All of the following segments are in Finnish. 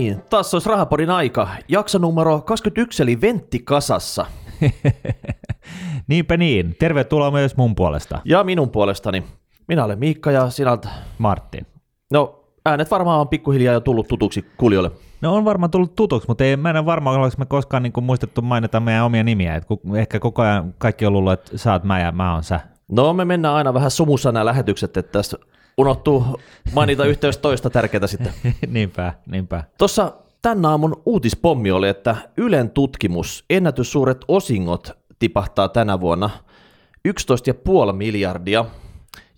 Niin, taas olisi Rahapodin aika. Jakso numero 21 eli Ventti kasassa. Niinpä niin. Tervetuloa myös mun puolesta. Ja minun puolestani. Minä olen Miikka ja sinä olet... Martin. No, äänet varmaan on pikkuhiljaa jo tullut tutuksi kuulijoille. No on varmaan tullut tutuksi, mutta ei, mä en ole varma, oliko me koskaan niin kuin muistettu mainita meidän omia nimiä. Et ku, ehkä koko ajan kaikki on luullut, että sä oot mä ja mä oon sä. No me mennään aina vähän sumussa nämä lähetykset, että tässä unohtuu mainita yhteys toista tärkeää sitten. niinpä, niinpä. Tuossa tämän aamun uutispommi oli, että Ylen tutkimus, ennätyssuuret osingot tipahtaa tänä vuonna 11,5 miljardia,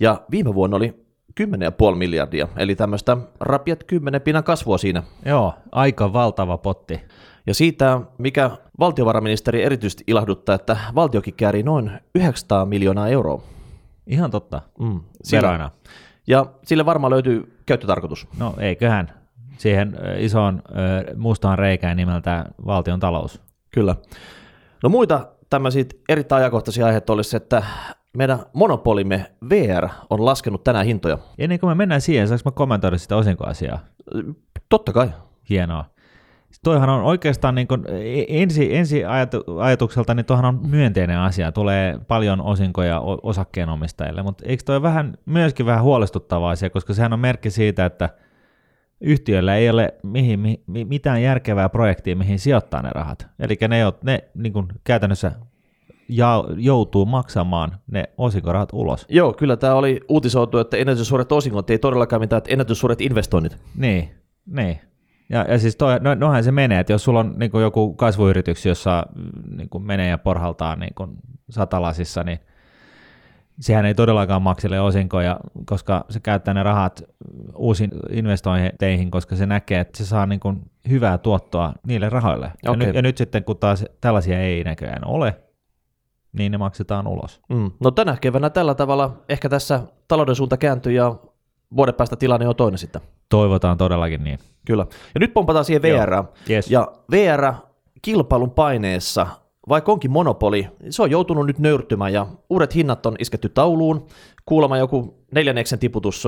ja viime vuonna oli 10,5 miljardia, eli tämmöistä rapiat 10 pinnan kasvua siinä. Joo, aika valtava potti. Ja siitä, mikä valtiovarainministeri erityisesti ilahduttaa, että valtiokin käärii noin 900 miljoonaa euroa. Ihan totta. Mm, Veroina. Ja sille varmaan löytyy käyttötarkoitus. No eiköhän. Siihen isoon mustaan reikään nimeltä valtion talous. Kyllä. No muita tämmöisiä erittäin ajankohtaisia aiheita olisi, että meidän monopolimme VR on laskenut tänään hintoja. Ennen kuin me mennään siihen, saanko mä kommentoida sitä osinkoasiaa? Totta kai. Hienoa. Toihan on oikeastaan niin kuin ensi, ensi ajatu, ajatukselta, niin tuohan on myönteinen asia. Tulee paljon osinkoja osakkeenomistajille, mutta eikö toi vähän, myöskin vähän huolestuttava asia, koska sehän on merkki siitä, että yhtiöllä ei ole mihin, mi, mitään järkevää projektia, mihin sijoittaa ne rahat. Eli ne, ne niin kuin käytännössä ja joutuu maksamaan ne osinkorahat ulos. Joo, kyllä tämä oli uutisoitu, että ennätyssuuret osingot ei todellakaan mitään, että ennätyssuuret investoinnit. Niin, niin. Ja, ja siis toi, no, nohan se menee, että jos sulla on niin joku kasvuyritys, jossa niin menee ja porhaltaa niin satalasissa, niin sehän ei todellakaan maksele osinkoja, koska se käyttää ne rahat uusiin investointeihin, koska se näkee, että se saa niin kuin hyvää tuottoa niille rahoille. Okay. Ja, nyt, ja nyt sitten, kun taas tällaisia ei näköjään ole, niin ne maksetaan ulos. Mm. No tänä keväänä tällä tavalla ehkä tässä talouden suunta kääntyy ja vuoden päästä tilanne on toinen sitten. Toivotaan todellakin niin. Kyllä. Ja nyt pompataan siihen VR. Yes. Ja VR kilpailun paineessa, vaikka onkin monopoli, se on joutunut nyt nöyrtymään ja uudet hinnat on isketty tauluun. Kuulemma joku neljänneksen tiputus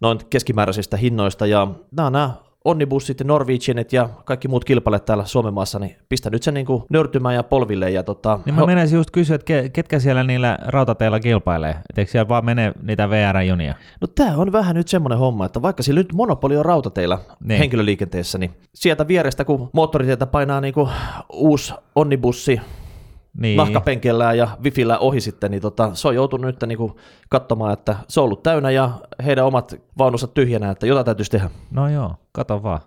noin keskimääräisistä hinnoista ja nämä, nämä Onnibussit ja Norwegianit ja kaikki muut kilpailijat täällä Suomen maassa, niin pistä nyt se niin kuin nöyrtymään ja polville. Ja tota, niin mä ho- menisin just kysyä, että ketkä siellä niillä rautateilla kilpailee? Et eikö siellä vaan mene niitä VR-junia? No tää on vähän nyt semmoinen homma, että vaikka sillä nyt monopoli on rautateillä niin. henkilöliikenteessä, niin sieltä vierestä kun moottoritietä painaa niin kuin uusi onnibussi, niin. nahkapenkellä ja wifillä ohi sitten, niin tota, se on joutunut nyt niin katsomaan, että se on ollut täynnä ja heidän omat vaununsa tyhjänä, että jotain täytyisi tehdä. No joo, kato vaan.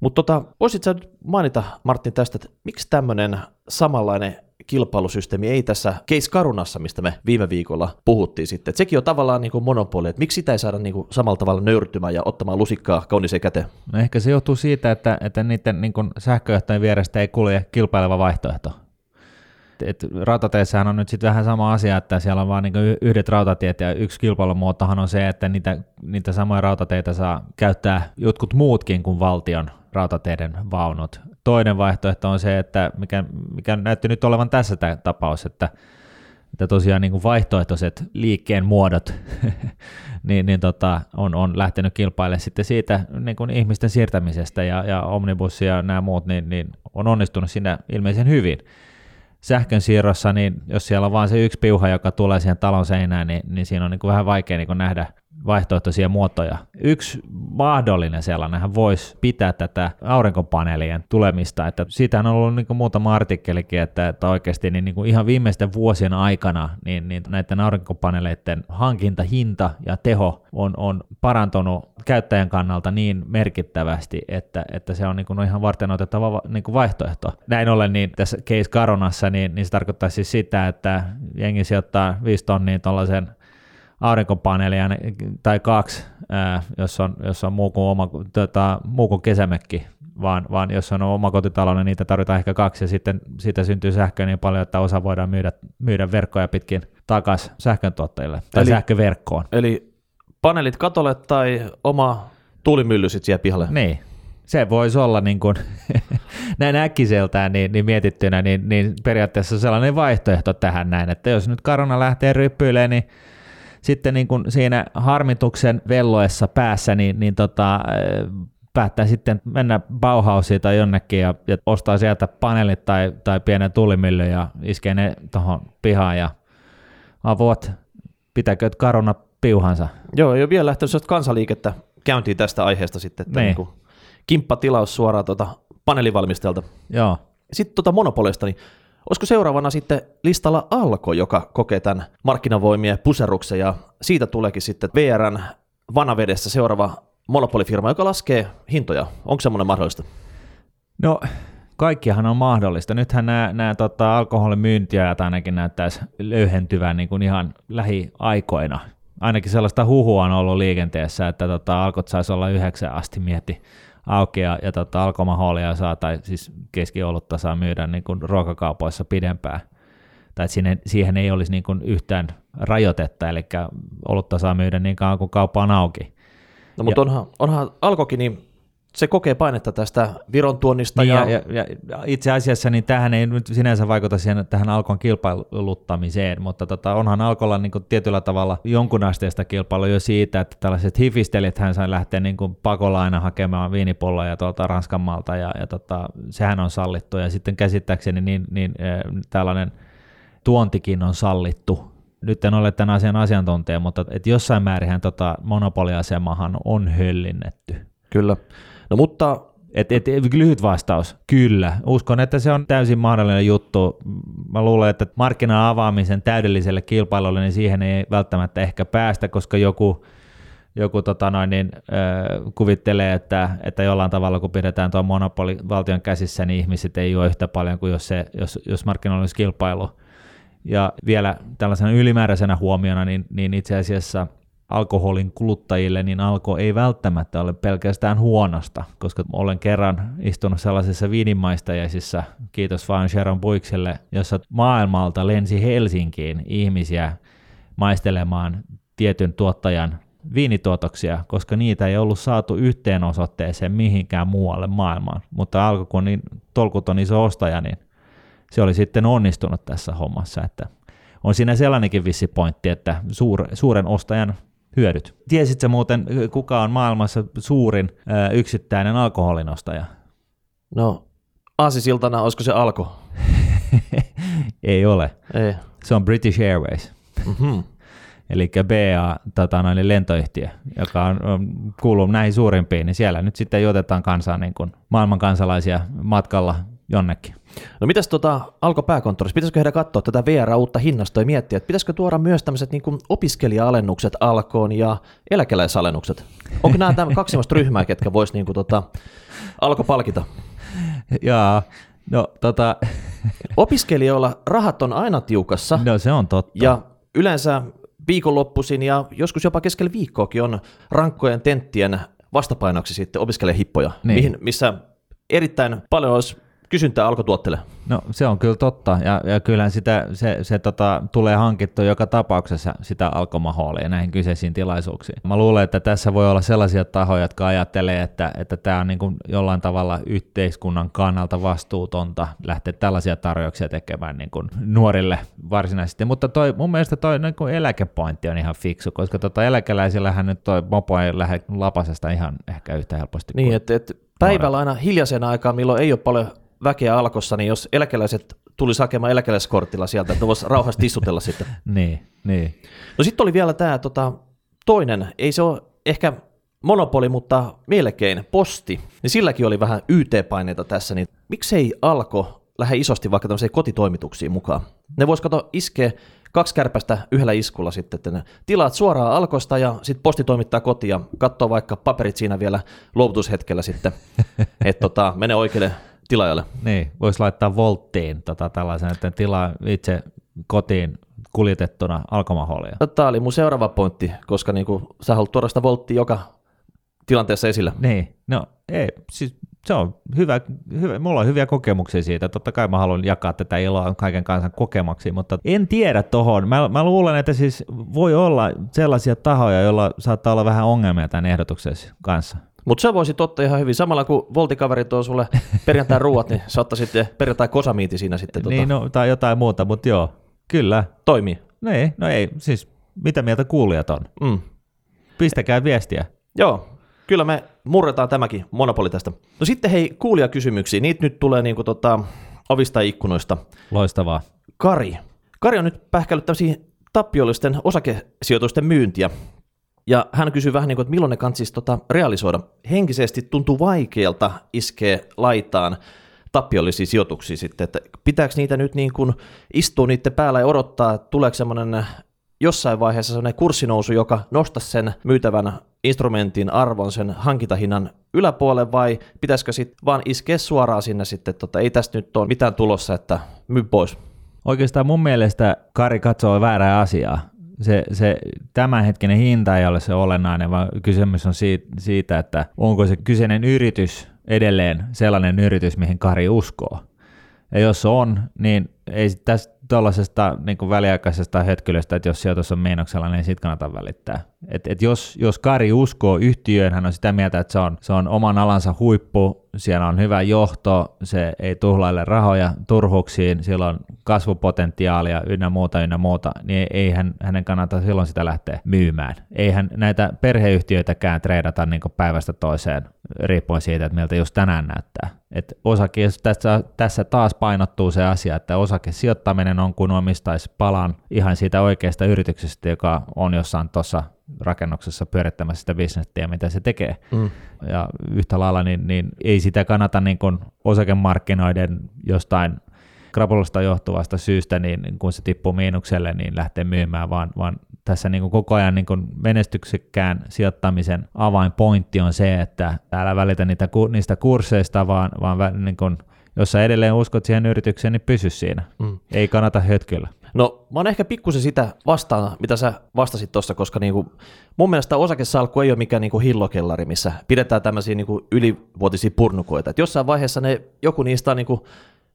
Mutta tota, voisit sä mainita, Martin, tästä, että miksi tämmöinen samanlainen kilpailusysteemi ei tässä case Karunassa, mistä me viime viikolla puhuttiin sitten. Et sekin on tavallaan niin kuin monopoli, että miksi sitä ei saada niin kuin samalla tavalla nöyrtymään ja ottamaan lusikkaa kauniseen käteen? No ehkä se johtuu siitä, että, että niiden niin kuin sähköjohtojen vierestä ei kulje kilpaileva vaihtoehto et rautateissähän on nyt sitten vähän sama asia, että siellä on vain niinku yhdet rautatiet ja yksi kilpailumuotohan on se, että niitä, niitä samoja rautateitä saa käyttää jotkut muutkin kuin valtion rautateiden vaunut. Toinen vaihtoehto on se, että mikä, mikä näytti nyt olevan tässä tapaus, että, että tosiaan niin vaihtoehtoiset liikkeen muodot niin, niin tota, on, on lähtenyt kilpailemaan sitten siitä niin kuin ihmisten siirtämisestä ja, ja omnibussi ja nämä muut, niin, niin on onnistunut siinä ilmeisen hyvin sähkön siirrossa, niin jos siellä on vain se yksi piuha, joka tulee siihen talon seinään, niin, niin siinä on niin kuin vähän vaikea niin kuin nähdä vaihtoehtoisia muotoja. Yksi mahdollinen sellainenhan voisi pitää tätä aurinkopaneelien tulemista, että siitä on ollut niin muutama artikkelikin, että, että oikeasti niin, niin kuin ihan viimeisten vuosien aikana niin, niin näiden aurinkopaneeleiden hankintahinta ja teho on, on parantunut käyttäjän kannalta niin merkittävästi, että, että se on niin kuin ihan varten otettava niin kuin vaihtoehto. Näin ollen niin tässä case Karonassa, niin, niin se tarkoittaa siis sitä, että jengi sijoittaa 5 tonnia tuollaisen aurinkopaneelia tai kaksi, ää, jos, on, jos on muu kuin, oma, tota, muu kuin kesämökki, vaan, vaan jos on oma kotitalo, niin niitä tarvitaan ehkä kaksi, ja sitten siitä syntyy sähköä niin paljon, että osa voidaan myydä, myydä verkkoja pitkin takaisin sähköntuottajille tai eli, sähköverkkoon. Eli paneelit katolle tai oma tuulimylly sitten siellä pihalle. Niin, se voisi olla niin kuin, näin äkkiseltään niin, niin mietittynä, niin, niin periaatteessa sellainen vaihtoehto tähän näin, että jos nyt karona lähtee ryppyilemään, niin sitten niin kuin siinä harmituksen velloessa päässä, niin, niin tota, päättää sitten mennä Bauhausiin tai jonnekin ja, ja ostaa sieltä paneelit tai, tai pienen tulimyllyn ja iskee ne tuohon pihaan ja avot, pitäkö karona piuhansa. Joo, ei ole vielä lähtenyt kansaliikettä käyntiin tästä aiheesta sitten, että Niin. niin kimppatilaus suoraan tuota paneelivalmistajalta. Joo, Sitten tuota monopolista, niin olisiko seuraavana sitten listalla Alko, joka kokee tämän markkinavoimien puseruksen, ja siitä tuleekin sitten VRn vanavedessä seuraava monopolifirma, joka laskee hintoja. Onko semmoinen mahdollista? No kaikkihan on mahdollista. Nythän nämä, nämä tota, alkoholin myyntiajat ainakin näyttäisi löyhentyvän niin kuin ihan lähiaikoina. Ainakin sellaista huhua on ollut liikenteessä, että tota, alkot saisi olla yhdeksän asti mietti auki ja, ja tota, alkomaholia saa, tai siis keskiolutta saa myydä niin kuin ruokakaupoissa pidempään. Tai että siihen, siihen ei olisi niin kuin yhtään rajoitetta, eli olutta saa myydä niin kauan kuin kauppa on auki. No mutta onhan, onhan Alkokin, niin se kokee painetta tästä Viron tuonnista. Niin, ja, ja, ja, ja itse asiassa niin tähän ei nyt sinänsä vaikuta siihen, tähän Alkon kilpailuttamiseen, mutta tota, onhan Alkolla niin kuin tietyllä tavalla jonkun asteesta kilpailu jo siitä, että tällaiset hifistelit hän sai lähteä niin kuin pakolla aina hakemaan viinipolloja tuolta Ranskan maalta, ja, ja tota, sehän on sallittu, ja sitten käsittääkseni niin, niin äh, tällainen tuontikin on sallittu. Nyt en ole tämän asian asiantuntija, mutta et jossain määrin tota monopoliasemahan on höllinnetty. Kyllä. No mutta Et, et, lyhyt vastaus, kyllä. Uskon, että se on täysin mahdollinen juttu. Mä luulen, että markkinan avaamisen täydelliselle kilpailulle, niin siihen ei välttämättä ehkä päästä, koska joku, joku tota noin, niin, äh, kuvittelee, että, että jollain tavalla, kun pidetään tuo monopoli valtion käsissä, niin ihmiset ei juo yhtä paljon kuin jos, se, jos, jos markkinoilla olisi kilpailu. Ja vielä tällaisena ylimääräisenä huomiona, niin, niin itse asiassa alkoholin kuluttajille, niin alko ei välttämättä ole pelkästään huonosta, koska olen kerran istunut sellaisessa viininmaistajaisissa, kiitos vaan Sharon Buikselle, jossa maailmalta lensi Helsinkiin ihmisiä maistelemaan tietyn tuottajan viinituotoksia, koska niitä ei ollut saatu yhteen osoitteeseen mihinkään muualle maailmaan. Mutta alko, kun niin tolkuton iso ostaja, niin se oli sitten onnistunut tässä hommassa, että on siinä sellainenkin vissi pointti, että suur, suuren ostajan hyödyt. Tiesitkö muuten, kuka on maailmassa suurin ö, yksittäinen alkoholin ostaja? no aasisiltana, olisiko se Alko? Ei ole. Ei. Se on British Airways, Mm-hmm. eli BA tota, noin, lentoyhtiö, joka on, on, kuuluu näihin suurimpiin, niin siellä nyt sitten juotetaan kansaa niin kuin maailman kansalaisia matkalla jonnekin. No mitäs tota Alko pääkonttorissa, pitäisikö heidän katsoa tätä VR uutta hinnastoa ja miettiä, että pitäisikö tuoda myös tämmöiset niin opiskelija-alennukset Alkoon ja eläkeläisalennukset? Onko nämä tämä kaksi ryhmää, ketkä vois niin kuin, tota, Alko palkita? Jaa, no tota, Opiskelijoilla rahat on aina tiukassa no se on totta. ja yleensä viikonloppuisin ja joskus jopa keskellä viikkoakin on rankkojen tenttien vastapainoksi sitten opiskelijahippoja, Niin. mihin, missä erittäin paljon olisi kysyntää alkotuotteille. No se on kyllä totta, ja, ja kyllähän sitä, se, se tota, tulee hankittua joka tapauksessa sitä alkomahoolia näihin kyseisiin tilaisuuksiin. Mä luulen, että tässä voi olla sellaisia tahoja, jotka ajattelee, että että tämä on niin kuin jollain tavalla yhteiskunnan kannalta vastuutonta lähteä tällaisia tarjouksia tekemään niin kuin nuorille varsinaisesti, mutta toi, mun mielestä toi niin kuin eläkepointti on ihan fiksu, koska tota eläkeläisillähän nyt toi mopo ei lähde lapasesta ihan ehkä yhtä helposti Niin, kuin että et päivällä aina hiljaisena aikaan, milloin ei ole paljon väkeä alkossa, niin jos eläkeläiset tulisi hakemaan eläkeläiskortilla sieltä, että voisi rauhassa tissutella sitten. Niin, niin. No sitten oli vielä tämä tota, toinen, ei se ole ehkä monopoli, mutta melkein posti. Niin silläkin oli vähän YT-paineita tässä, niin miksei alko lähde isosti vaikka tämmöiseen kotitoimituksiin mukaan? Ne vois kato iskeä kaksi kärpästä yhdellä iskulla sitten, että ne tilaat suoraan alkosta ja sitten posti toimittaa kotiin ja katsoo vaikka paperit siinä vielä luovutushetkellä sitten, että tota, mene oikealle tilaajalle. Niin, voisi laittaa volttiin tota, tällaisen, että tilaa itse kotiin kuljetettuna alkomaholia. No, Tämä oli mun seuraava pointti, koska niinku, sä haluat tuoda sitä volttia joka tilanteessa esille. Niin, no ei, siis se on hyvä, hyvä, mulla on hyviä kokemuksia siitä, totta kai mä haluan jakaa tätä iloa kaiken kansan kokemuksiin, mutta en tiedä tohon. Mä, mä luulen, että siis voi olla sellaisia tahoja, joilla saattaa olla vähän ongelmia tämän ehdotuksen kanssa. Mutta se voisi totta ihan hyvin. Samalla kun voltikaveri tuo sulle perjantai ruuat, niin sä ottaisit perjantai kosamiiti siinä sitten. Tota, Niin, no, tai jotain muuta, mutta joo, kyllä. Toimii. No ei, no ei, siis mitä mieltä kuulijat on? Mm. Pistäkää viestiä. Joo, kyllä me murretaan tämäkin monopoli tästä. No sitten hei, kuulijakysymyksiä, niitä nyt tulee niinku tota, ovista ja ikkunoista. Loistavaa. Kari. Kari on nyt pähkällyt tämmöisiä tappiollisten osakesijoitusten myyntiä. Ja hän kysyy vähän niin kuin, että milloin ne kannattaisi tota realisoida. Henkisesti tuntuu vaikealta iskeä laitaan tappiollisia sijoituksia sitten, että pitääkö niitä nyt niin kuin istua niiden päällä ja odottaa, että tuleeko semmoinen jossain vaiheessa semmoinen kurssinousu, joka nostaisi sen myytävän instrumentin arvon sen hankintahinnan yläpuolelle vai pitäisikö sitten vaan iskeä suoraan sinne sitten, että tota, ei tästä nyt ole mitään tulossa, että myy pois. Oikeastaan mun mielestä Kari katsoo väärää asiaa. Se, se tämänhetkinen hinta ei ole se olennainen, vaan kysymys on siitä, että onko se kyseinen yritys edelleen sellainen yritys, mihin Kari uskoo. Ja jos on, niin ei tästä tuollaisesta niin väliaikaisesta hötkylästä, että jos sijoitus on miinuksella, niin siitä kannata välittää. Et, et jos, jos Kari uskoo yhtiöön, hän on sitä mieltä, että se on, se on oman alansa huippu, siellä on hyvä johto, se ei tuhlaile rahoja turhuksiin, sillä on kasvupotentiaalia ynnä muuta ynnä muuta, niin ei hän, hänen kannata silloin sitä lähteä myymään. Eihän näitä perheyhtiöitäkään treidata niin päivästä toiseen riippuen siitä, että miltä just tänään näyttää. Et osake, tässä, tässä taas painottuu se asia, että osakesijoittaminen on kun omistaisi palan ihan siitä oikeasta yrityksestä, joka on jossain tuossa rakennuksessa pyörittämässä sitä bisnettiä, mitä se tekee. Mm. Ja yhtä lailla niin, niin ei sitä kannata niin kuin osakemarkkinoiden jostain krapulasta johtuvasta syystä, niin kun se tippuu miinukselle, niin lähtee myymään, vaan, vaan tässä niin kuin koko ajan niin kuin menestyksekkään sijoittamisen avainpointti on se, että täällä välitä niitä, niistä kursseista, vaan, vaan niin kuin, jos sä edelleen uskot siihen yritykseen, niin pysy siinä. Mm. Ei kannata hötkyllä. No mä oon ehkä pikkusen sitä vastaan, mitä sä vastasit tuossa, koska niinku, mun mielestä osakesalkku ei ole mikään niinku hillokellari, missä pidetään tämmöisiä niinku ylivuotisia purnukoita. Et jossain vaiheessa ne, joku niistä on niinku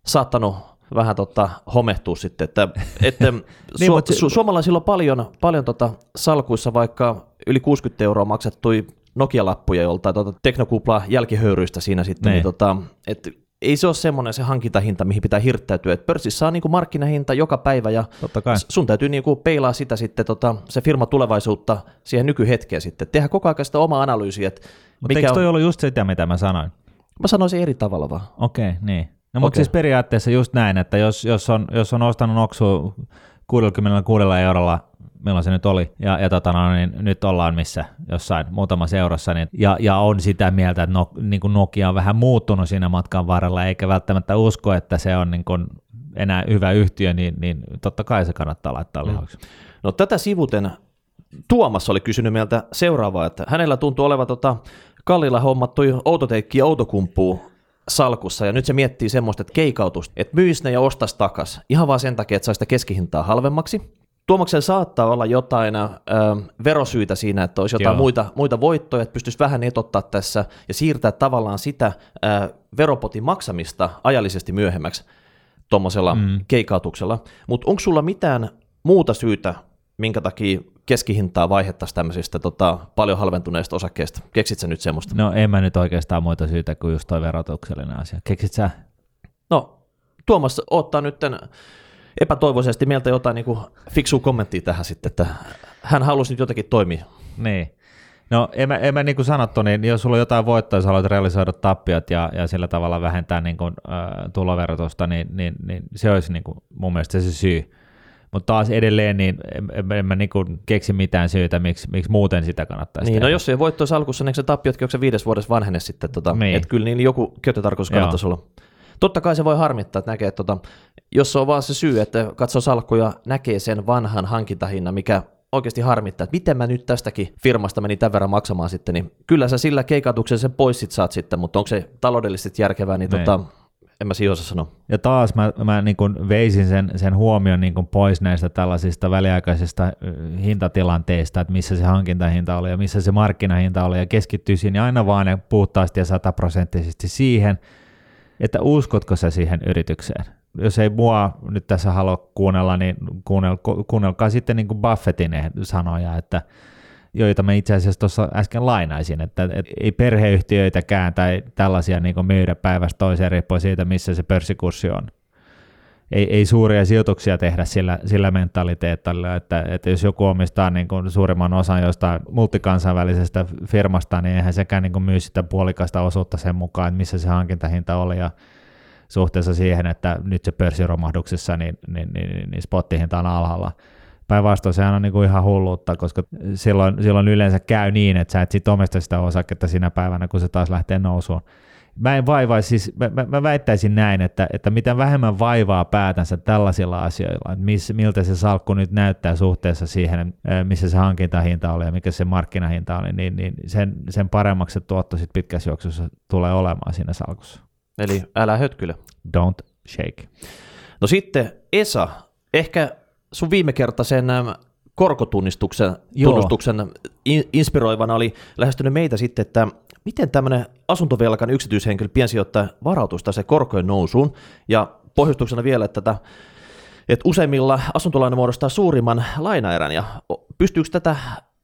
saattanut vähän tota, homehtua sitten, että, että niin, su, su, suomalaisilla on paljon, paljon tota salkuissa vaikka yli 60 euroa maksettui Nokia-lappuja joltain tota, teknokupla jälkihöyryistä siinä sitten, niin, niin tota, että ei se ole semmoinen se hankintahinta, mihin pitää hirttäytyä. Et pörssissä on niin kuin markkinahinta joka päivä ja Totta kai. sun täytyy niin kuin peilaa sitä sitten tota, se firma tulevaisuutta siihen nykyhetkeen sitten. Tehdä koko ajan sitä omaa analyysiä. Mutta eikö toi on... ollut just sitä, mitä mä sanoin? Mä sanoisin eri tavalla vaan. Okei, okay, niin. No mutta okay. siis periaatteessa just näin, että jos, jos, on, jos on ostanut Noksu 66 eurolla milloin se nyt oli, ja, ja tota, no, niin nyt ollaan missä jossain muutamassa eurossa, niin, ja, ja on sitä mieltä, että no, niin kuin Nokia on vähän muuttunut siinä matkan varrella, eikä välttämättä usko, että se on niin kuin enää hyvä yhtiö, niin, niin totta kai se kannattaa laittaa mm. lihaksi. Mm. No tätä sivuten Tuomas oli kysynyt meiltä seuraavaa, että hänellä tuntuu olevan tota, kallilla hommattu outoteikki ja outokumpuu salkussa, ja nyt se miettii semmoista, että keikautusta, että myisi ne ja ostaisi takas, ihan vaan sen takia, että saisi sitä keskihintaa halvemmaksi, Tuomaksen saattaa olla jotain ö, verosyitä siinä, että olisi jotain muita, muita voittoja, että pystyisi vähän etottaa tässä ja siirtää tavallaan sitä ö, veropotin maksamista ajallisesti myöhemmäksi tuommoisella mm. keikautuksella. Mutta onko sulla mitään muuta syytä, minkä takia keskihintaa vaihettaisiin tämmöisistä tota, paljon halventuneista osakkeista? Keksit sä nyt semmoista? No en mä nyt oikeastaan muita syitä kuin just toi verotuksellinen asia. Keksit sä? No, Tuomas ottaa nyt tämän epätoivoisesti mieltä jotain niin fiksua kommenttia tähän sitten, että hän halusi nyt jotenkin toimia. Niin. No en mä, en mä niin kuin sanottu, niin jos sulla on jotain voittoa, jos haluat realisoida tappiot ja, ja sillä tavalla vähentää niin kuin, äh, tuloverotusta, niin, niin, niin se olisi niin kuin, mun mielestä se syy. Mutta taas edelleen niin en, en, en mä niin kuin keksi mitään syytä, miksi, miksi muuten sitä kannattaisi Niin, tehdä. no jos ei voitto salkussa, niin se tappiotkin onko se viides vuodessa vanhene sitten, tota, niin. että kyllä niin joku käyttötarkoitus kannattaisi olla. Totta kai se voi harmittaa, että näkee, että tota, jos se on vaan se syy, että katsoo salkkuja, näkee sen vanhan hankintahinnan, mikä oikeasti harmittaa, että miten mä nyt tästäkin firmasta meni tämän verran maksamaan sitten, niin kyllä sä sillä keikautuksella sen pois sit saat sitten, mutta onko se taloudellisesti järkevää, niin, niin. tota, en mä siihen sano. Ja taas mä, mä niin kuin veisin sen, sen huomion niin kuin pois näistä tällaisista väliaikaisista hintatilanteista, että missä se hankintahinta oli ja missä se markkinahinta oli, ja keskittyisin aina vaan ja puhtaasti ja sataprosenttisesti siihen, että uskotko sä siihen yritykseen. Jos ei mua nyt tässä halua kuunnella, niin kuunnel, kuunnelkaa sitten niin kuin Buffettin sanoja, että joita mä itse asiassa tuossa äsken lainaisin, että, että ei perheyhtiöitäkään tai tällaisia niin myydä päivästä toiseen riippuen siitä, missä se pörssikurssi on. Ei, ei suuria sijoituksia tehdä sillä, sillä mentaliteetalla, että, että jos joku omistaa niin kuin suurimman osan jostain multikansainvälisestä firmasta, niin eihän sekään niin kuin myy sitä puolikasta osuutta sen mukaan, että missä se hankintahinta oli ja suhteessa siihen, että nyt se pörssiromahduksessa, niin, niin, niin, niin, niin spottihinta on alhaalla. Päinvastoin sehän on niin kuin ihan hulluutta, koska silloin, silloin yleensä käy niin, että sä et sit omista sitä osaketta sinä päivänä, kun se taas lähtee nousuun. Mä en vaivaisi, siis mä, mä, mä väittäisin näin, että, että mitä vähemmän vaivaa päätänsä tällaisilla asioilla, että miss, miltä se salkku nyt näyttää suhteessa siihen, missä se hankintahinta oli ja mikä se markkinahinta oli, niin, niin sen, sen paremmaksi se tuotto sitten pitkässä juoksussa tulee olemaan siinä salkussa. Eli älä hötkyle. Don't shake. No sitten Esa, ehkä sun viime kerta sen korkotunnistuksen tunnustuksen inspiroivana oli lähestynyt meitä sitten, että miten tämmöinen asuntovelkan yksityishenkilö, piensijoittaja varautuisi se korkojen nousuun, ja pohjustuksena vielä, että, tätä, että useimmilla asuntolaina muodostaa suurimman lainaerän, ja pystyykö tätä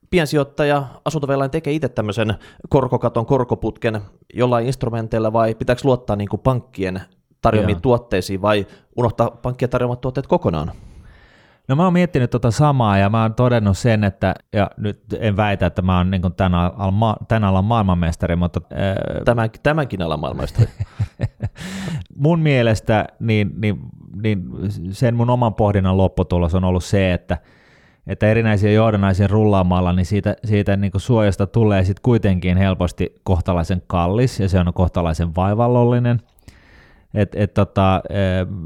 piensijoittaja asuntovellain tekee itse tämmöisen korkokaton, korkoputken jollain instrumenteilla, vai pitääkö luottaa niin kuin pankkien tarjoamiin Joo. tuotteisiin, vai unohtaa pankkien tarjoamat tuotteet kokonaan? No mä oon miettinyt tota samaa ja mä oon todennut sen, että, ja nyt en väitä, että mä oon niin tämän, alan, tämän alan maailmanmestari, mutta... Ää, Tämän, tämänkin alan maailmanmestari. mun mielestä niin, niin, niin sen mun oman pohdinnan lopputulos on ollut se, että, että erinäisiä johdannaisia rullaamalla, niin siitä, siitä niin kuin suojasta tulee sitten kuitenkin helposti kohtalaisen kallis ja se on kohtalaisen vaivallollinen – et, et tota, e,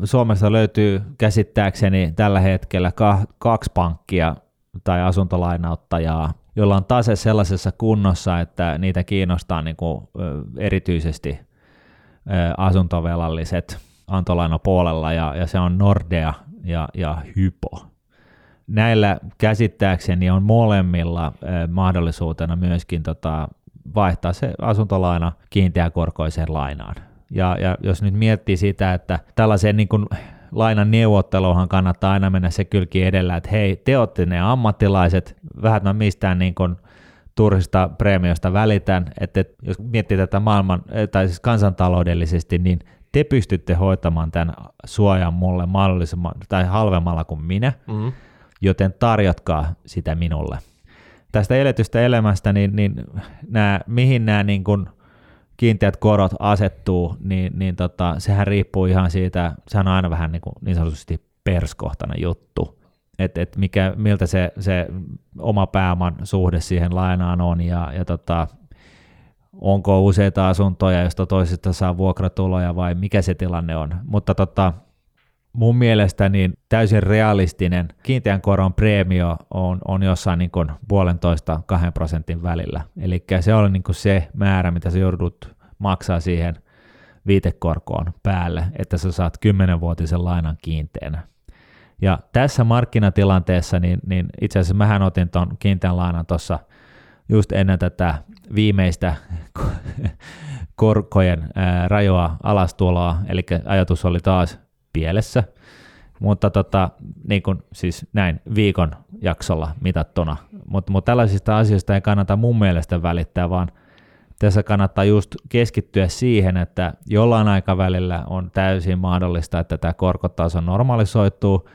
Suomessa löytyy käsittääkseni tällä hetkellä kaksi pankkia tai asuntolainauttajaa, jolla on tase sellaisessa kunnossa, että niitä kiinnostaa niin kuin erityisesti asuntovelalliset antolainopuolella, ja, ja se on Nordea ja, ja Hypo. Näillä käsittääkseni on molemmilla mahdollisuutena myöskin tota, vaihtaa se asuntolaina kiinteäkorkoiseen lainaan. Ja, ja jos nyt miettii sitä, että tällaiseen niin kuin lainan neuvotteluhan kannattaa aina mennä se kylki edellä, että hei, te olette ne ammattilaiset, vähän mä mistään niin kuin turhista preemiosta välitän, että jos miettii tätä maailman, tai siis kansantaloudellisesti, niin te pystytte hoitamaan tämän suojan mulle mahdollisimman, tai halvemmalla kuin minä, mm-hmm. joten tarjotkaa sitä minulle. Tästä eletystä elämästä, niin, niin nämä, mihin nämä niin kuin kiinteät korot asettuu, niin, niin tota, sehän riippuu ihan siitä, sehän on aina vähän niin, kuin niin sanotusti perskohtainen juttu, että et mikä, miltä se, se oma pääoman suhde siihen lainaan on ja, ja tota, onko useita asuntoja, josta toisesta saa vuokratuloja vai mikä se tilanne on. Mutta tota, mun mielestä niin täysin realistinen kiinteän koron preemio on, on jossain niin kuin puolentoista kahden prosentin välillä. Eli se on niin kuin se määrä, mitä sä joudut maksaa siihen viitekorkoon päälle, että sä saat kymmenenvuotisen lainan kiinteänä. Ja tässä markkinatilanteessa, niin, niin itse asiassa mähän otin tuon kiinteän lainan tuossa just ennen tätä viimeistä korkojen rajoa alastuloa, eli ajatus oli taas pielessä, mutta tota, niin kuin, siis näin viikon jaksolla mitattuna. Mutta mut tällaisista asioista ei kannata mun mielestä välittää, vaan tässä kannattaa just keskittyä siihen, että jollain aikavälillä on täysin mahdollista, että tämä korkotaso normalisoituu,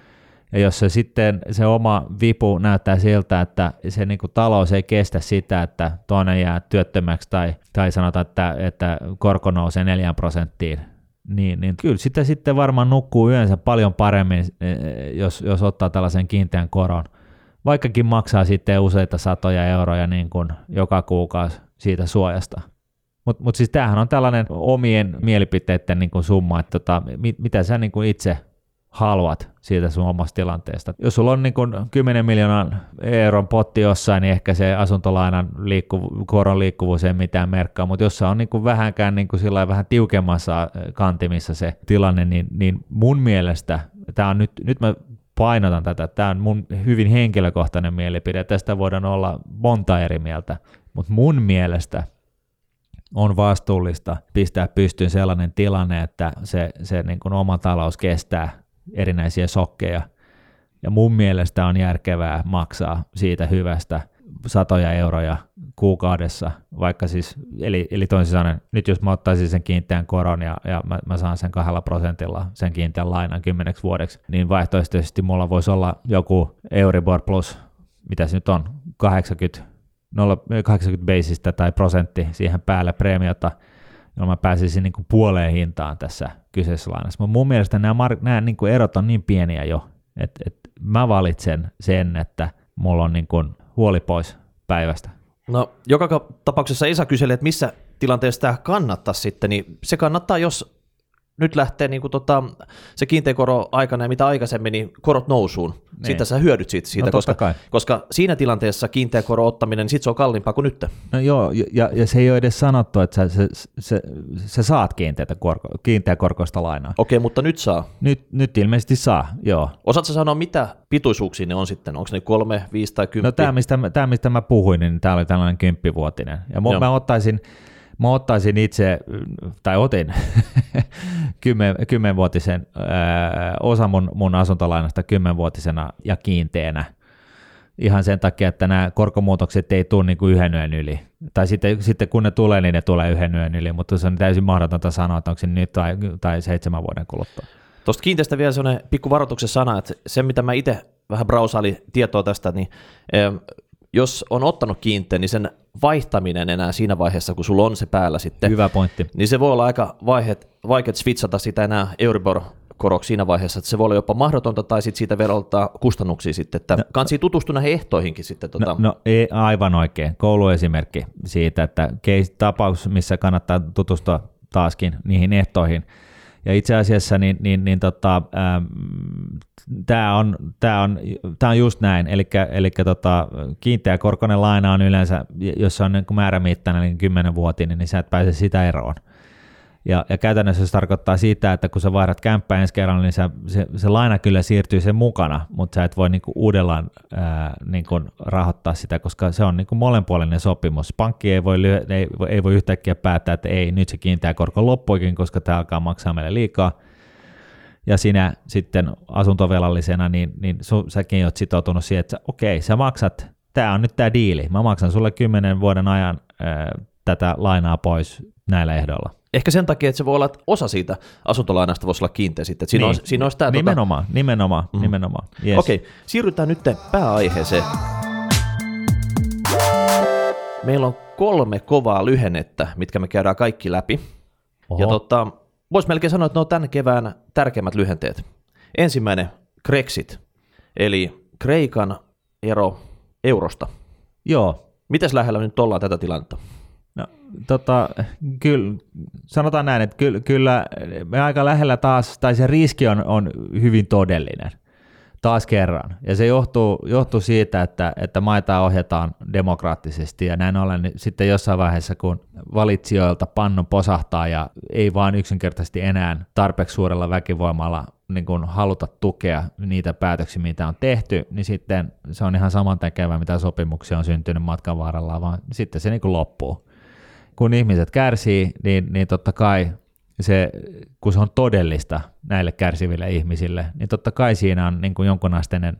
ja jos se sitten se oma vipu näyttää siltä, että se niin kuin talous ei kestä sitä, että toinen jää työttömäksi tai, tai sanotaan, että, että korko nousee 4 prosenttiin, niin, niin kyllä sitä sitten varmaan nukkuu yönsä paljon paremmin, eh, jos, jos ottaa tällaisen kiinteän koron. Vaikkakin maksaa sitten useita satoja euroja niin kuin joka kuukausi siitä suojasta. Mutta mut siis tämähän on tällainen omien mielipiteiden niin kuin summa, että tota, mit, mitä sä niin kuin itse haluat siitä sun omasta tilanteesta. Jos sulla on niin kuin 10 miljoonan euron potti jossain, niin ehkä se asuntolainan liikkuvu, koron liikkuvuus ei mitään merkkaa, mutta jos on niin kuin vähänkään niin kuin sillä vähän tiukemmassa äh, kantimissa se tilanne, niin, niin mun mielestä, tämä on nyt, nyt mä painotan tätä, tämä on mun hyvin henkilökohtainen mielipide, tästä voidaan olla monta eri mieltä, mutta mun mielestä on vastuullista pistää pystyyn sellainen tilanne, että se, se niin kuin oma talous kestää erinäisiä sokkeja. Ja mun mielestä on järkevää maksaa siitä hyvästä satoja euroja kuukaudessa, vaikka siis, eli, eli toisin sanoen, nyt jos mä ottaisin sen kiinteän koron ja, ja mä, mä saan sen kahdella prosentilla sen kiinteän lainan kymmeneksi vuodeksi, niin vaihtoehtoisesti mulla voisi olla joku Euribor plus, mitä se nyt on, 80, 0, 80 basista tai prosentti siihen päälle preemiota, jolloin mä pääsisin niin kuin puoleen hintaan tässä kyseisessä lainassa. Mutta mun mielestä nämä, mar- nämä niin kuin erot on niin pieniä jo, että, että mä valitsen sen, että mulla on niin kuin huoli pois päivästä. No, joka tapauksessa Esa kyseli, että missä tilanteessa tämä kannattaa sitten, niin se kannattaa, jos nyt lähtee niin kuin tota, se kiinteä koro aikana ja mitä aikaisemmin, niin korot nousuun. Niin. Sitten sä hyödyt siitä, siitä No, koska, kai. koska siinä tilanteessa kiinteä koro ottaminen, niin sit se on kalliimpaa kuin nyt. No joo, ja, ja se ei ole edes sanottu, että sä, se, se, sä saat kiinteätä korko, kiinteäkorkoista lainaa. Okei, mutta nyt saa. Nyt, nyt ilmeisesti saa, joo. Osaatko sanoa, mitä pituisuuksia ne on sitten? Onko ne kolme, viisi tai kymmenen? No tämä mistä, mä- tää, mistä mä puhuin, niin tämä oli tällainen kymppivuotinen. Ja mä, Joo. mä ottaisin, mä ottaisin itse, tai otin kymmen, kymmenvuotisen osa mun, mun asuntolainasta kymmenvuotisena ja kiinteänä. Ihan sen takia, että nämä korkomuutokset ei tule niin kuin yhden yön yli. Tai sitten, sitten kun ne tulee, niin ne tulee yhden yön yli, mutta se on täysin mahdotonta sanoa, että onko se nyt tai, tai seitsemän vuoden kuluttua. Tuosta kiinteästä vielä sellainen pikku varoituksen sana, että se mitä mä itse vähän browsailin tietoa tästä, niin jos on ottanut kiinteän, niin sen vaihtaminen enää siinä vaiheessa, kun sulla on se päällä sitten, Hyvä pointti. niin se voi olla aika vaiheet, vaikea switchata sitä enää Euribor koroksi siinä vaiheessa, että se voi olla jopa mahdotonta tai sitten siitä veroltaa kustannuksia sitten, että no, kansi tutustua näihin ehtoihinkin sitten. Tota, No, no ei, aivan oikein. Kouluesimerkki siitä, että case, tapaus, missä kannattaa tutustua taaskin niihin ehtoihin. Ja itse asiassa niin, niin, niin tota, tämä on, tää on, tää on just näin, eli, eli tota, kiinteä korkoinen laina on yleensä, jos se on niin määrämittainen, niin 10 vuotinen, niin sä et pääse sitä eroon. Ja, ja käytännössä se tarkoittaa sitä, että kun sä vaihdat kämppää ensi kerralla, niin sä, se, se laina kyllä siirtyy sen mukana, mutta sä et voi niinku uudellaan ää, niinku rahoittaa sitä, koska se on niinku molempuolinen sopimus. Pankki ei voi, lyö, ei, ei voi yhtäkkiä päättää, että ei, nyt se kiinteä korko loppuikin, koska tämä alkaa maksaa meille liikaa. Ja sinä sitten asuntovelallisena, niin, niin su, säkin oot sitoutunut siihen, että okei, sä maksat, tämä on nyt tämä diili, mä maksan sulle 10 vuoden ajan ää, tätä lainaa pois näillä ehdoilla. Ehkä sen takia, että se voi olla, että osa siitä asuntolainasta voisi olla kiinteä sitten. Että siinä, niin. olisi, siinä olisi tämä... nimenomaan, tota... nimenomaan, mm. nimenomaan. Yes. Okei, siirrytään nyt pääaiheeseen. Meillä on kolme kovaa lyhennettä, mitkä me käydään kaikki läpi. Oho. Ja tota, voisi melkein sanoa, että ne on tämän kevään tärkeimmät lyhenteet. Ensimmäinen, Grexit, eli Kreikan ero eurosta. Joo, Mites lähellä nyt ollaan tätä tilannetta? No, tota, kyllä, sanotaan näin, että kyllä, kyllä me aika lähellä taas, tai se riski on, on hyvin todellinen taas kerran. Ja se johtuu, johtuu siitä, että, että maita ohjataan demokraattisesti ja näin ollen niin sitten jossain vaiheessa, kun valitsijoilta pannu posahtaa ja ei vaan yksinkertaisesti enää tarpeeksi suurella väkivoimalla niin kuin haluta tukea niitä päätöksiä, mitä on tehty, niin sitten se on ihan samantekevää, mitä sopimuksia on syntynyt matkan varrella, vaan sitten se niin kuin loppuu kun ihmiset kärsii, niin, niin totta kai se, kun se on todellista näille kärsiville ihmisille, niin totta kai siinä on niin kuin jonkunasteinen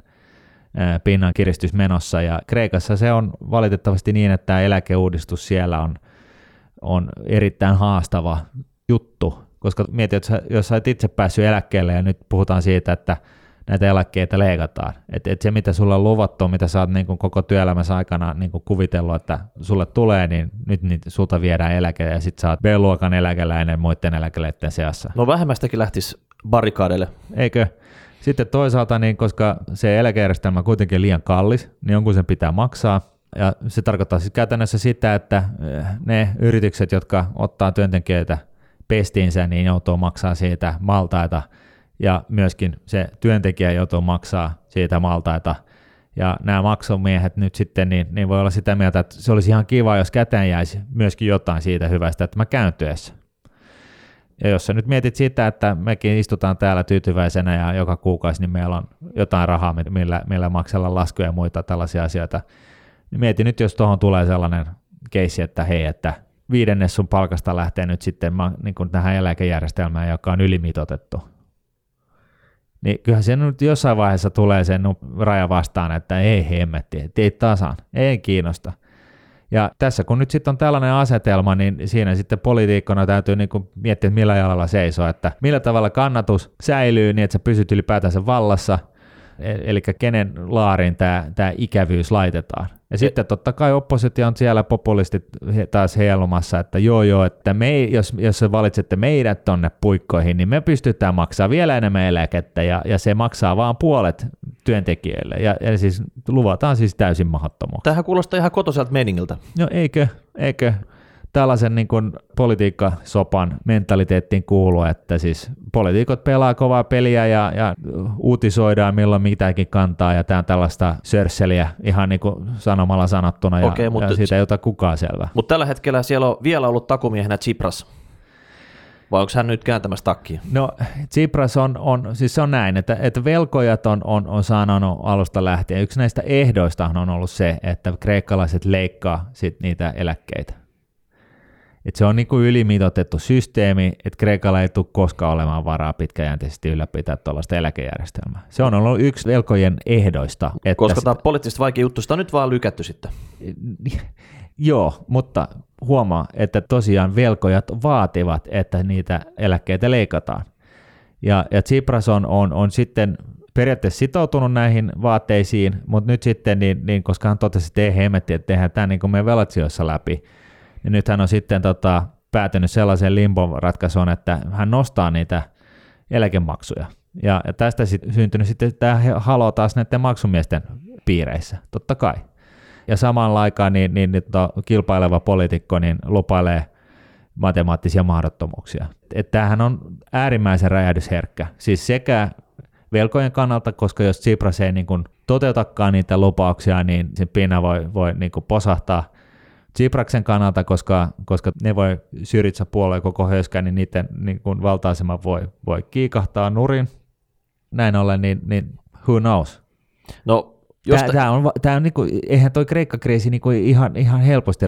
pinnan kiristys menossa. Ja Kreikassa se on valitettavasti niin, että tämä eläkeuudistus siellä on, on erittäin haastava juttu, koska mietit, että sä- jos sä et itse päässyt eläkkeelle ja nyt puhutaan siitä, että näitä eläkkeitä leikataan. Että et se, mitä sulla on luvattu, mitä sä oot niin kuin koko työelämässä aikana niin kuin kuvitellut, että sulle tulee, niin nyt niitä sulta viedään eläke ja sit sä oot B-luokan eläkeläinen muiden eläkeleiden seassa. No vähemmästäkin lähtisi barrikaadelle. Eikö? Sitten toisaalta, niin koska se eläkejärjestelmä on kuitenkin liian kallis, niin jonkun sen pitää maksaa. Ja se tarkoittaa siis käytännössä sitä, että eh, ne yritykset, jotka ottaa työntekijöitä pestiinsä, niin joutuu maksaa siitä maltaita. Ja myöskin se työntekijä joutuu maksaa siitä maltaita. Ja nämä maksumiehet nyt sitten, niin, niin voi olla sitä mieltä, että se olisi ihan kiva, jos käteen jäisi myöskin jotain siitä hyvästä, että mä käyn työssä. Ja jos sä nyt mietit sitä, että mekin istutaan täällä tyytyväisenä ja joka kuukausi niin meillä on jotain rahaa, millä, millä maksella laskuja ja muita tällaisia asioita, niin mieti nyt, jos tuohon tulee sellainen keissi, että hei, että viidennes sun palkasta lähtee nyt sitten niin kuin tähän eläkejärjestelmään, joka on ylimitotettu. Niin kyllähän se nyt jossain vaiheessa tulee sen raja vastaan, että ei hemmetti, ei tasan, ei kiinnosta. Ja tässä kun nyt sitten on tällainen asetelma, niin siinä sitten poliitikkona täytyy niin kuin miettiä, että millä jalalla seisoo, että millä tavalla kannatus säilyy niin, että sä pysyt ylipäätänsä vallassa, e- eli kenen laariin tämä, tämä ikävyys laitetaan. Ja sitten totta kai oppositio on siellä populistit taas heilumassa, että joo joo, että me, jos, jos valitsette meidät tonne puikkoihin, niin me pystytään maksaa vielä enemmän eläkettä ja, ja se maksaa vaan puolet työntekijöille. Ja, ja siis luvataan siis täysin mahdottomuutta. Tähän kuulostaa ihan kotoiselta meningiltä. No eikö, eikö tällaisen niin kuin politiikkasopan mentaliteettiin kuuluu, että siis poliitikot pelaa kovaa peliä ja, ja uutisoidaan milloin mitäkin kantaa ja tämä on tällaista sörsseliä ihan niin kuin sanomalla sanottuna ja, okay, mutta, ja siitä ei ota kukaan selvää. Mutta tällä hetkellä siellä on vielä ollut takumiehenä Tsipras. Vai onko hän nyt kääntämässä takkia? No Tsipras on, on siis se on näin, että, että velkojat on, on, on sanonut alusta lähtien. Yksi näistä ehdoista on ollut se, että kreikkalaiset leikkaa sit niitä eläkkeitä. Et se on niin kuin ylimitoitettu systeemi, että Kreikalla ei tule koskaan olemaan varaa pitkäjänteisesti ylläpitää tuollaista eläkejärjestelmää. Se on ollut yksi velkojen ehdoista. Että Koska tämä on poliittisesti vaikea juttu, sitä on nyt vaan lykätty sitten. Joo, mutta huomaa, että tosiaan velkojat vaativat, että niitä eläkkeitä leikataan. Ja, ja Tsipras on, on, on sitten periaatteessa sitoutunut näihin vaatteisiin, mutta nyt sitten, niin, niin koska hän totesi, että ei hemmetti, että tehdään tämä niin kuin meidän velatsioissa läpi, niin nyt hän on sitten tota, päätynyt sellaiseen limbo-ratkaisuun, että hän nostaa niitä eläkemaksuja. Ja, ja tästä sit, syntynyt sitten tämä halo taas näiden maksumiesten piireissä, totta kai. Ja samalla aikaan niin, niin, niin to, kilpaileva poliitikko niin lupailee matemaattisia mahdottomuuksia. Että tämähän on äärimmäisen räjähdysherkkä. Siis sekä velkojen kannalta, koska jos Tsipras ei niin kuin toteutakaan niitä lupauksia, niin se pinna voi, voi niin posahtaa – Tsipraksen kannalta, koska, koska ne voi Syritsa puoleen koko höyskään, niin niiden niin kuin valta-asema voi, voi kiikahtaa nurin. Näin ollen, niin, niin who knows? No, Josta... Tämä, tämä on, tämä on niin kuin, eihän toi Kreikka-kriisi niin kuin ihan, ihan helposti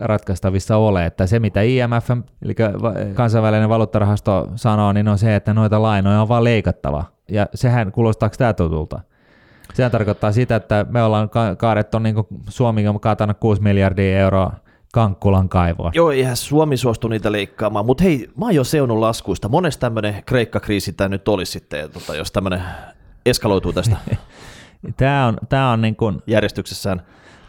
ratkaistavissa ole, että se mitä IMF, eli kansainvälinen valuuttarahasto sanoo, niin on se, että noita lainoja on vaan leikattava. Ja sehän kuulostaako tämä tutulta? Sehän tarkoittaa sitä, että me ollaan ka- kaadettu, niin kuin Suomi on kaatanut 6 miljardia euroa Kankkulan kaivoa. Joo, eihän Suomi suostu niitä leikkaamaan, mutta hei, mä oon jo seunut laskuista. Monesti tämmöinen Kreikka-kriisi tämä nyt olisi sitten, tota, jos tämmöinen eskaloituu tästä tämä on, tämä on niin kuin, järjestyksessään.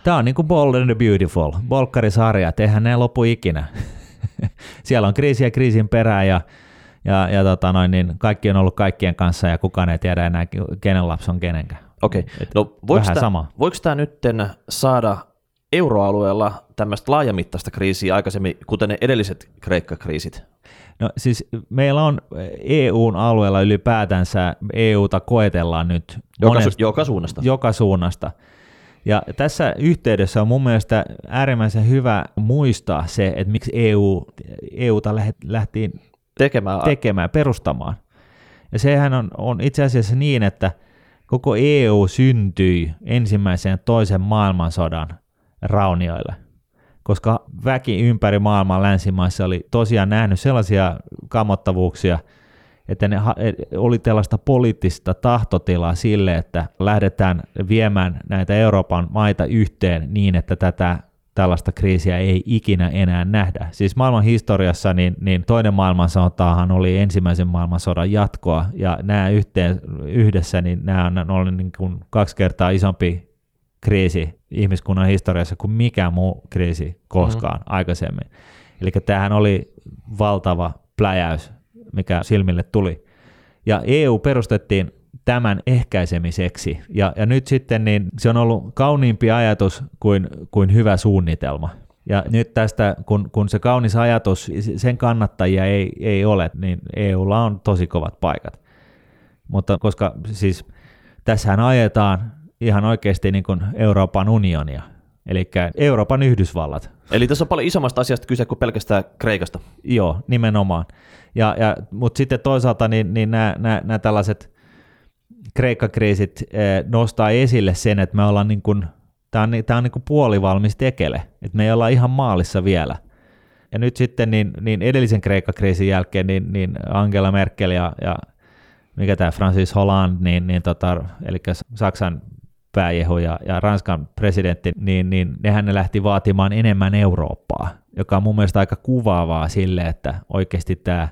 Tämä on niin kuin Bold and the Beautiful, Bolkkarisarja, eihän ne lopu ikinä. Siellä on kriisiä kriisin perään ja, ja, ja tota noin, niin kaikki on ollut kaikkien kanssa ja kukaan ei tiedä enää, kenen lapsi on kenenkään. Okei, okay. no voiko tämä, sama. voiko tämä nyt saada euroalueella tämmöistä laajamittaista kriisiä aikaisemmin, kuten ne edelliset Kreikka-kriisit? No siis meillä on EUn alueella ylipäätänsä, EUta koetellaan nyt. Joka, monesta, joka suunnasta. Joka suunnasta. Ja tässä yhteydessä on mun mielestä äärimmäisen hyvä muistaa se, että miksi EU, EUta lähtiin tekemään, tekemään perustamaan. Ja sehän on, on itse asiassa niin, että – Koko EU syntyi ensimmäisen ja toisen maailmansodan raunioille, koska väki ympäri maailmaa länsimaissa oli tosiaan nähnyt sellaisia kamottavuuksia, että ne oli tällaista poliittista tahtotilaa sille, että lähdetään viemään näitä Euroopan maita yhteen niin, että tätä tällaista kriisiä ei ikinä enää nähdä. Siis maailman historiassa niin, niin toinen maailmansotaahan oli ensimmäisen maailmansodan jatkoa, ja nämä yhteen, yhdessä, niin nämä on ollut niin kuin kaksi kertaa isompi kriisi ihmiskunnan historiassa kuin mikään muu kriisi koskaan mm-hmm. aikaisemmin. Eli tämähän oli valtava pläjäys, mikä silmille tuli. Ja EU perustettiin tämän ehkäisemiseksi. Ja, ja nyt sitten niin se on ollut kauniimpi ajatus kuin, kuin hyvä suunnitelma. Ja nyt tästä, kun, kun se kaunis ajatus, sen kannattajia ei, ei ole, niin EUlla on tosi kovat paikat. Mutta koska siis tässähän ajetaan ihan oikeasti niin kuin Euroopan unionia, eli Euroopan Yhdysvallat. Eli tässä on paljon isommasta asiasta kyse kuin pelkästään Kreikasta. Joo, nimenomaan. Ja, ja, mutta sitten toisaalta niin, niin nämä, nämä, nämä tällaiset Kreikka-kriisit eh, nostaa esille sen, että me ollaan niin kuin, tämä on, tämä on niin kuin puolivalmis tekele, että me ei olla ihan maalissa vielä. Ja nyt sitten niin, niin edellisen Kreikka-kriisin jälkeen niin, niin Angela Merkel ja, ja mikä tämä Francis Hollande, niin, niin tota, eli Saksan pääjehu ja, ja Ranskan presidentti, niin, niin nehän ne lähti vaatimaan enemmän Eurooppaa, joka on mun mielestä aika kuvaavaa sille, että oikeasti tämä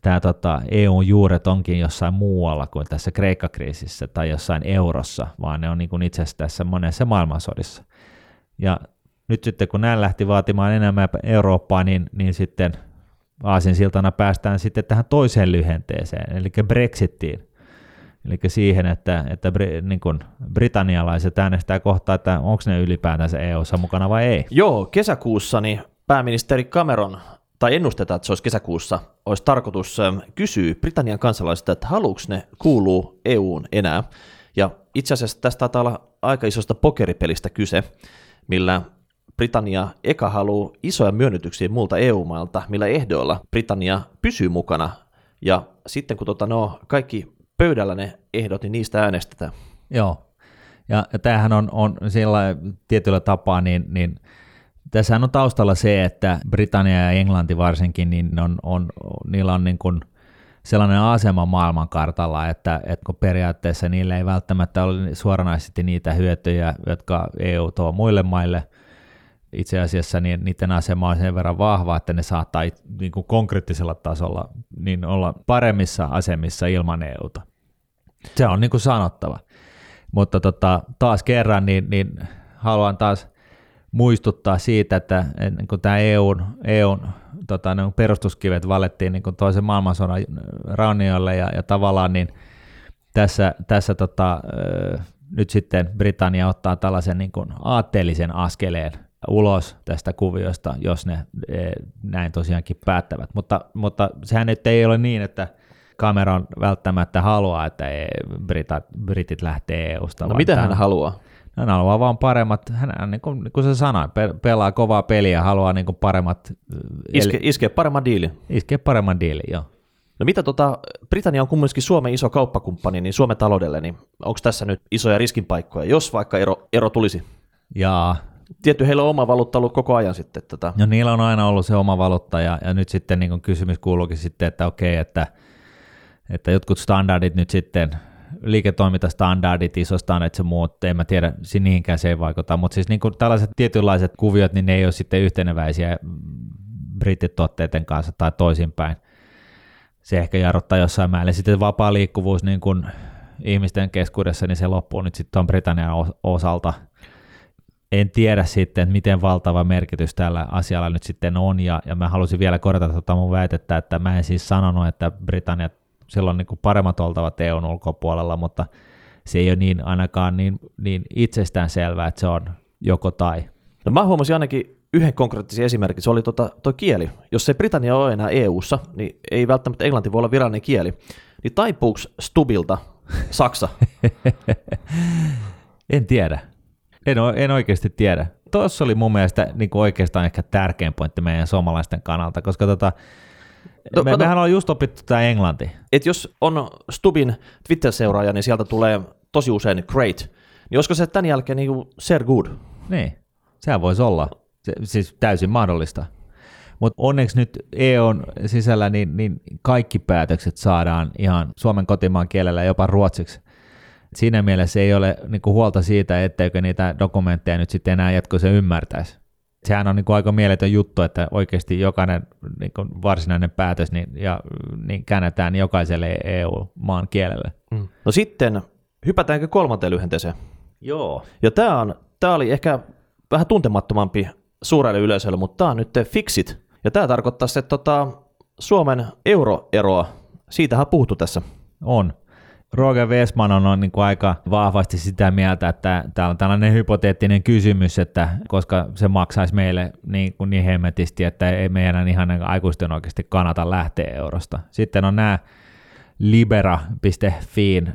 tämä tota, EUn juuret onkin jossain muualla kuin tässä Kreikka-kriisissä tai jossain eurossa, vaan ne on niin itse asiassa tässä monessa maailmansodissa. Ja nyt sitten kun nämä lähti vaatimaan enemmän Eurooppaa, niin, niin sitten Aasin siltana päästään sitten tähän toiseen lyhenteeseen, eli Brexittiin. Eli siihen, että, että niin kuin britannialaiset äänestää kohtaa, että onko ne ylipäätänsä EU-ssa mukana vai ei. Joo, kesäkuussa niin pääministeri Cameron, tai ennustetaan, että se olisi kesäkuussa, olisi tarkoitus ähm, kysyä Britannian kansalaisilta, että haluuks ne kuuluu EUun enää. Ja itse asiassa tästä taitaa olla aika isosta pokeripelistä kyse, millä Britannia eka haluaa isoja myönnytyksiä muulta EU-mailta, millä ehdoilla Britannia pysyy mukana. Ja sitten kun tota, no, kaikki pöydällä ne ehdot, niin niistä äänestetään. Joo, ja, ja tämähän on, on sillä tietyllä tapaa, niin, niin tässähän on taustalla se, että Britannia ja Englanti varsinkin, niin on, on, niillä on niin kuin sellainen asema maailmankartalla, että, että kun periaatteessa niillä ei välttämättä ole suoranaisesti niitä hyötyjä, jotka EU tuo muille maille – itse asiassa niin niiden asema on sen verran vahva, että ne saattaa niin kuin konkreettisella tasolla niin olla paremmissa asemissa ilman EUta. Se on niin kuin sanottava. Mutta tota, taas kerran niin, niin haluan taas muistuttaa siitä, että niin kuin tämä EUn, EUn tota, niin perustuskivet valettiin niin toisen maailmansodan raunioille ja, ja tavallaan niin tässä, tässä tota, nyt sitten Britannia ottaa tällaisen niin kuin aatteellisen askeleen ulos tästä kuviosta, jos ne e, näin tosiaankin päättävät. Mutta, mutta sehän nyt ei ole niin, että Cameron välttämättä haluaa, että e, Britat, Britit lähtee EU-sta. No mitä hän haluaa? Hän haluaa vaan paremmat, hän niin kuin, niin kuin se sanoi, pelaa kovaa peliä, haluaa niin kuin paremmat... Iske, eli, iskee paremman diilin. Iskee paremman diilin, joo. No mitä tota, Britannia on kumminkin Suomen iso kauppakumppani, niin Suomen taloudelle, niin onko tässä nyt isoja riskinpaikkoja, jos vaikka ero, ero tulisi? Jaa, tietty heillä on oma valuutta ollut koko ajan sitten. Tätä. No niillä on aina ollut se oma valuutta ja, ja nyt sitten niin kysymys kuuluukin sitten, että okei, että, että jotkut standardit nyt sitten, liiketoimintastandardit, isostandardit ja muut, en mä tiedä, niihinkään se ei vaikuta, mutta siis niin tällaiset tietynlaiset kuviot, niin ne ei ole sitten yhteneväisiä brittituotteiden kanssa tai toisinpäin. Se ehkä jarruttaa jossain määrin. Sitten vapaa liikkuvuus niin kuin ihmisten keskuudessa, niin se loppuu nyt sitten Britannian osalta – en tiedä sitten, että miten valtava merkitys tällä asialla nyt sitten on, ja, ja mä halusin vielä korjata tuota mun väitettä, että mä en siis sanonut, että Britannia silloin niin kuin paremmat oltavat EUn ulkopuolella, mutta se ei ole niin ainakaan niin, niin itsestään selvää, että se on joko tai. No mä huomasin ainakin yhden konkreettisen esimerkin, se oli tota, toi kieli. Jos ei Britannia ole enää EUssa, niin ei välttämättä englanti voi olla virallinen kieli. Niin taipuuko Stubilta Saksa? en tiedä. En, en oikeasti tiedä. Tuossa oli mun mielestä niin kuin oikeastaan ehkä tärkein pointti meidän suomalaisten kannalta, koska tota, no, me, mehän on just opittu tämä englanti. Et jos on Stubin Twitter-seuraaja, niin sieltä tulee tosi usein great. Niin olisiko se tämän jälkeen niin kuin ser good? Niin, sehän voisi olla. Se, siis täysin mahdollista. Mutta onneksi nyt EUn sisällä niin, niin kaikki päätökset saadaan ihan Suomen kotimaan kielellä jopa ruotsiksi. Siinä mielessä ei ole niin kuin huolta siitä, etteikö niitä dokumentteja nyt sitten enää jatkossa ymmärtäisi. Sehän on niin kuin aika mieletön juttu, että oikeasti jokainen niin kuin varsinainen päätös niin, ja, niin käännetään jokaiselle EU-maan kielelle. Mm. No sitten hypätäänkö kolmanteen lyhenteeseen? Joo. Ja tämä, on, tämä oli ehkä vähän tuntemattomampi suurelle yleisölle, mutta tämä on nyt Fixit. Ja tämä tarkoittaa että tota, Suomen euroeroa. Siitähän on puhuttu tässä. On. Roger Westman on, niin kuin aika vahvasti sitä mieltä, että täällä on tällainen hypoteettinen kysymys, että koska se maksaisi meille niin, kuin niin hemmetisti, että ei meidän ihan aikuisten oikeasti kannata lähteä eurosta. Sitten on nämä libera.fiin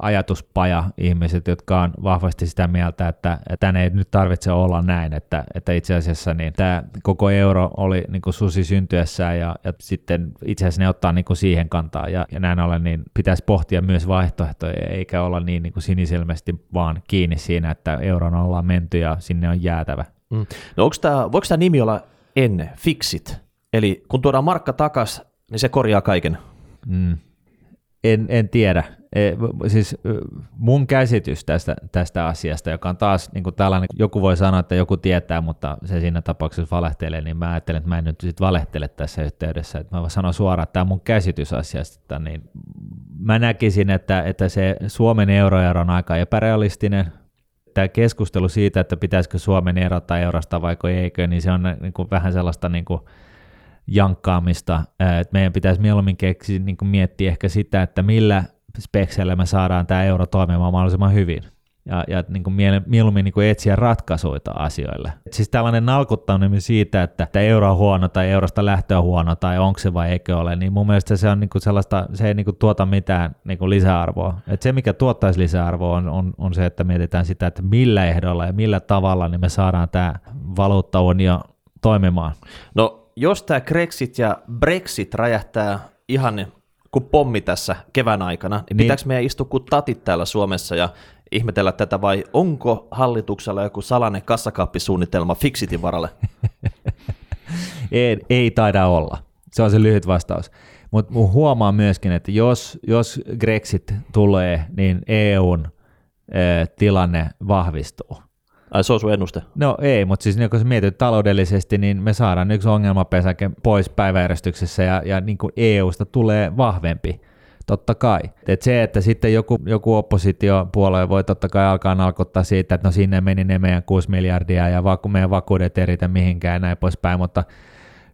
ajatuspaja ihmiset, jotka on vahvasti sitä mieltä, että, että ei nyt tarvitse olla näin, että, että itse asiassa niin tämä koko euro oli niin kuin susi syntyessään ja, ja sitten itse asiassa ne ottaa niin kuin siihen kantaa ja, ja näin ollen niin pitäisi pohtia myös vaihtoehtoja eikä olla niin, niin kuin sinisilmästi vaan kiinni siinä, että euron ollaan menty ja sinne on jäätävä. Mm. No onko tämä, voiko tämä nimi olla ennen, fixit? Eli kun tuodaan markka takas, niin se korjaa kaiken. Mm. En, en tiedä. E, siis mun käsitys tästä, tästä asiasta, joka on taas niin kuin tällainen, joku voi sanoa, että joku tietää, mutta se siinä tapauksessa valehtelee, niin mä ajattelen, että mä en nyt sit valehtele tässä yhteydessä. Että mä sanon suoraan, että tämä mun käsitys asiasta, niin mä näkisin, että, että se Suomen euroero on aika epärealistinen. Tämä keskustelu siitä, että pitäisikö Suomen erota eurosta vai eikö, niin se on niin kuin vähän sellaista niin kuin jankkaamista. että meidän pitäisi mieluummin keksiä, niin kuin miettiä ehkä sitä, että millä spekseillä me saadaan tämä euro toimimaan mahdollisimman hyvin ja, ja niin kuin mieluummin niin kuin etsiä ratkaisuja asioille. Et siis tällainen nalkuttaminen siitä, että, että euro on huono tai eurosta lähtö on huono tai onko se vai eikö ole, niin mun mielestä se on niin kuin sellaista, se ei niin kuin tuota mitään niin kuin lisäarvoa. Et se, mikä tuottaisi lisäarvoa on, on, on, se, että mietitään sitä, että millä ehdolla ja millä tavalla niin me saadaan tämä valuuttaunio toimimaan. No jos tämä Grexit ja Brexit räjähtää ihan kuin pommi tässä kevään aikana, niin, niin. pitääkö meidän istua kuin tatit täällä Suomessa ja ihmetellä tätä vai onko hallituksella joku salainen kassakaappisuunnitelma Fixitin varalle? ei, ei taida olla. Se on se lyhyt vastaus. Mutta huomaa myöskin, että jos, jos Grexit tulee, niin EUn e, tilanne vahvistuu. Ai se on sun ennuste? No ei, mutta siis niin kun sä mietit taloudellisesti, niin me saadaan yksi ongelmapesäke pois päiväjärjestyksessä ja, ja niin kuin EUsta tulee vahvempi totta kai. Et se, että sitten joku, joku oppositiopuolue voi totta kai alkaa nalkottaa siitä, että no sinne meni ne meidän 6 miljardia ja vaku, meidän vakuudet ei riitä mihinkään ja näin poispäin, mutta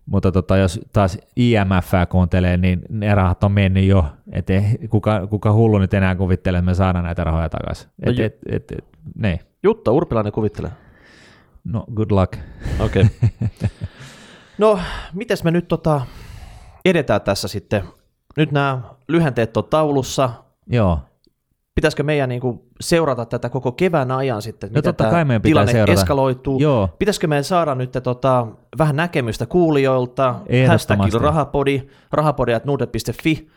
mutta tota, jos taas IMF kuuntelee, niin ne rahat on mennyt jo, että kuka, kuka hullu nyt enää kuvittelee, että me saadaan näitä rahoja takaisin. No et, et, et, et, ne. Jutta Urpilainen kuvittelee. No, good luck. Okei. Okay. no, miten me nyt tota edetään tässä sitten? Nyt nämä lyhenteet on taulussa. Joo. Pitäisikö meidän niin kuin seurata tätä koko kevään ajan sitten, no, totta kai meidän tilanne seurata. eskaloituu? Joo. Pitäisikö meidän saada nyt tota, vähän näkemystä kuulijoilta? Hashtagilla rahapodi, rahapodi.nuudet.fi.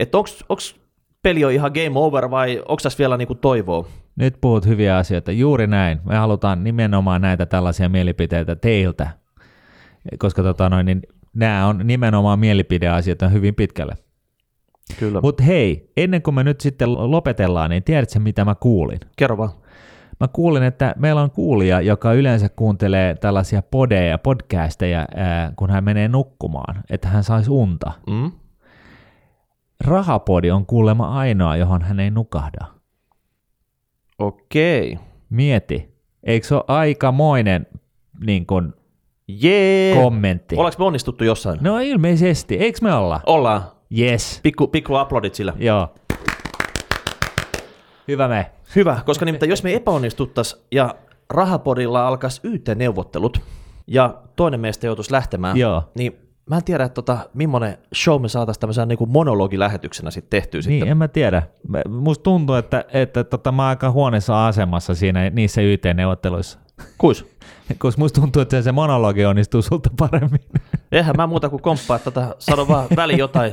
Että onko peli on ihan game over vai onko tässä vielä niinku toivoa? Nyt puhut hyviä asioita. Juuri näin. Me halutaan nimenomaan näitä tällaisia mielipiteitä teiltä, koska tota noin, niin nämä on nimenomaan mielipideasioita hyvin pitkälle. Kyllä. Mutta hei, ennen kuin me nyt sitten lopetellaan, niin tiedätkö mitä mä kuulin? Kerro vaan. Mä kuulin, että meillä on kuulija, joka yleensä kuuntelee tällaisia podeja ja podcasteja, ää, kun hän menee nukkumaan, että hän saisi unta. Mm? Rahapodi on kuulemma ainoa, johon hän ei nukahda. Okei. Mieti. Eikö se ole aikamoinen niin kun, Jee. kommentti? Ollaanko me onnistuttu jossain? No ilmeisesti. Eikö me olla? Ollaan. Yes. Pikku, pikku aplodit sillä. Joo. Hyvä me. Hyvä, koska nimittäin jos me epäonnistuttaisiin ja rahapodilla alkaisi YT-neuvottelut ja toinen meistä joutuisi lähtemään, Joo. niin mä en tiedä, että tota, millainen show me saataisiin tämmöisen niin kuin monologilähetyksenä sitten tehtyä. Niin, sitten. en mä tiedä. Musta tuntuu, että, että tota, mä oon aika huoneessa asemassa siinä niissä YT-neuvotteluissa. Kuis? Koska musta tuntuu, että se monologi onnistuu sulta paremmin. Eihän mä muuta kuin komppaa, että tota, sano vaan väli jotain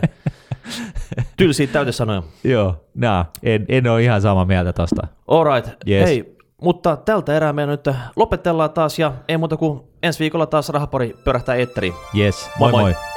tylsiä täytesanoja. Joo, nah, en, en ole ihan samaa mieltä tosta. Alright, Yes. hei, mutta tältä erää me nyt lopetellaan taas ja ei muuta kuin ensi viikolla taas rahapori pyörähtää eetteriin. Yes, Moi moi moi. moi.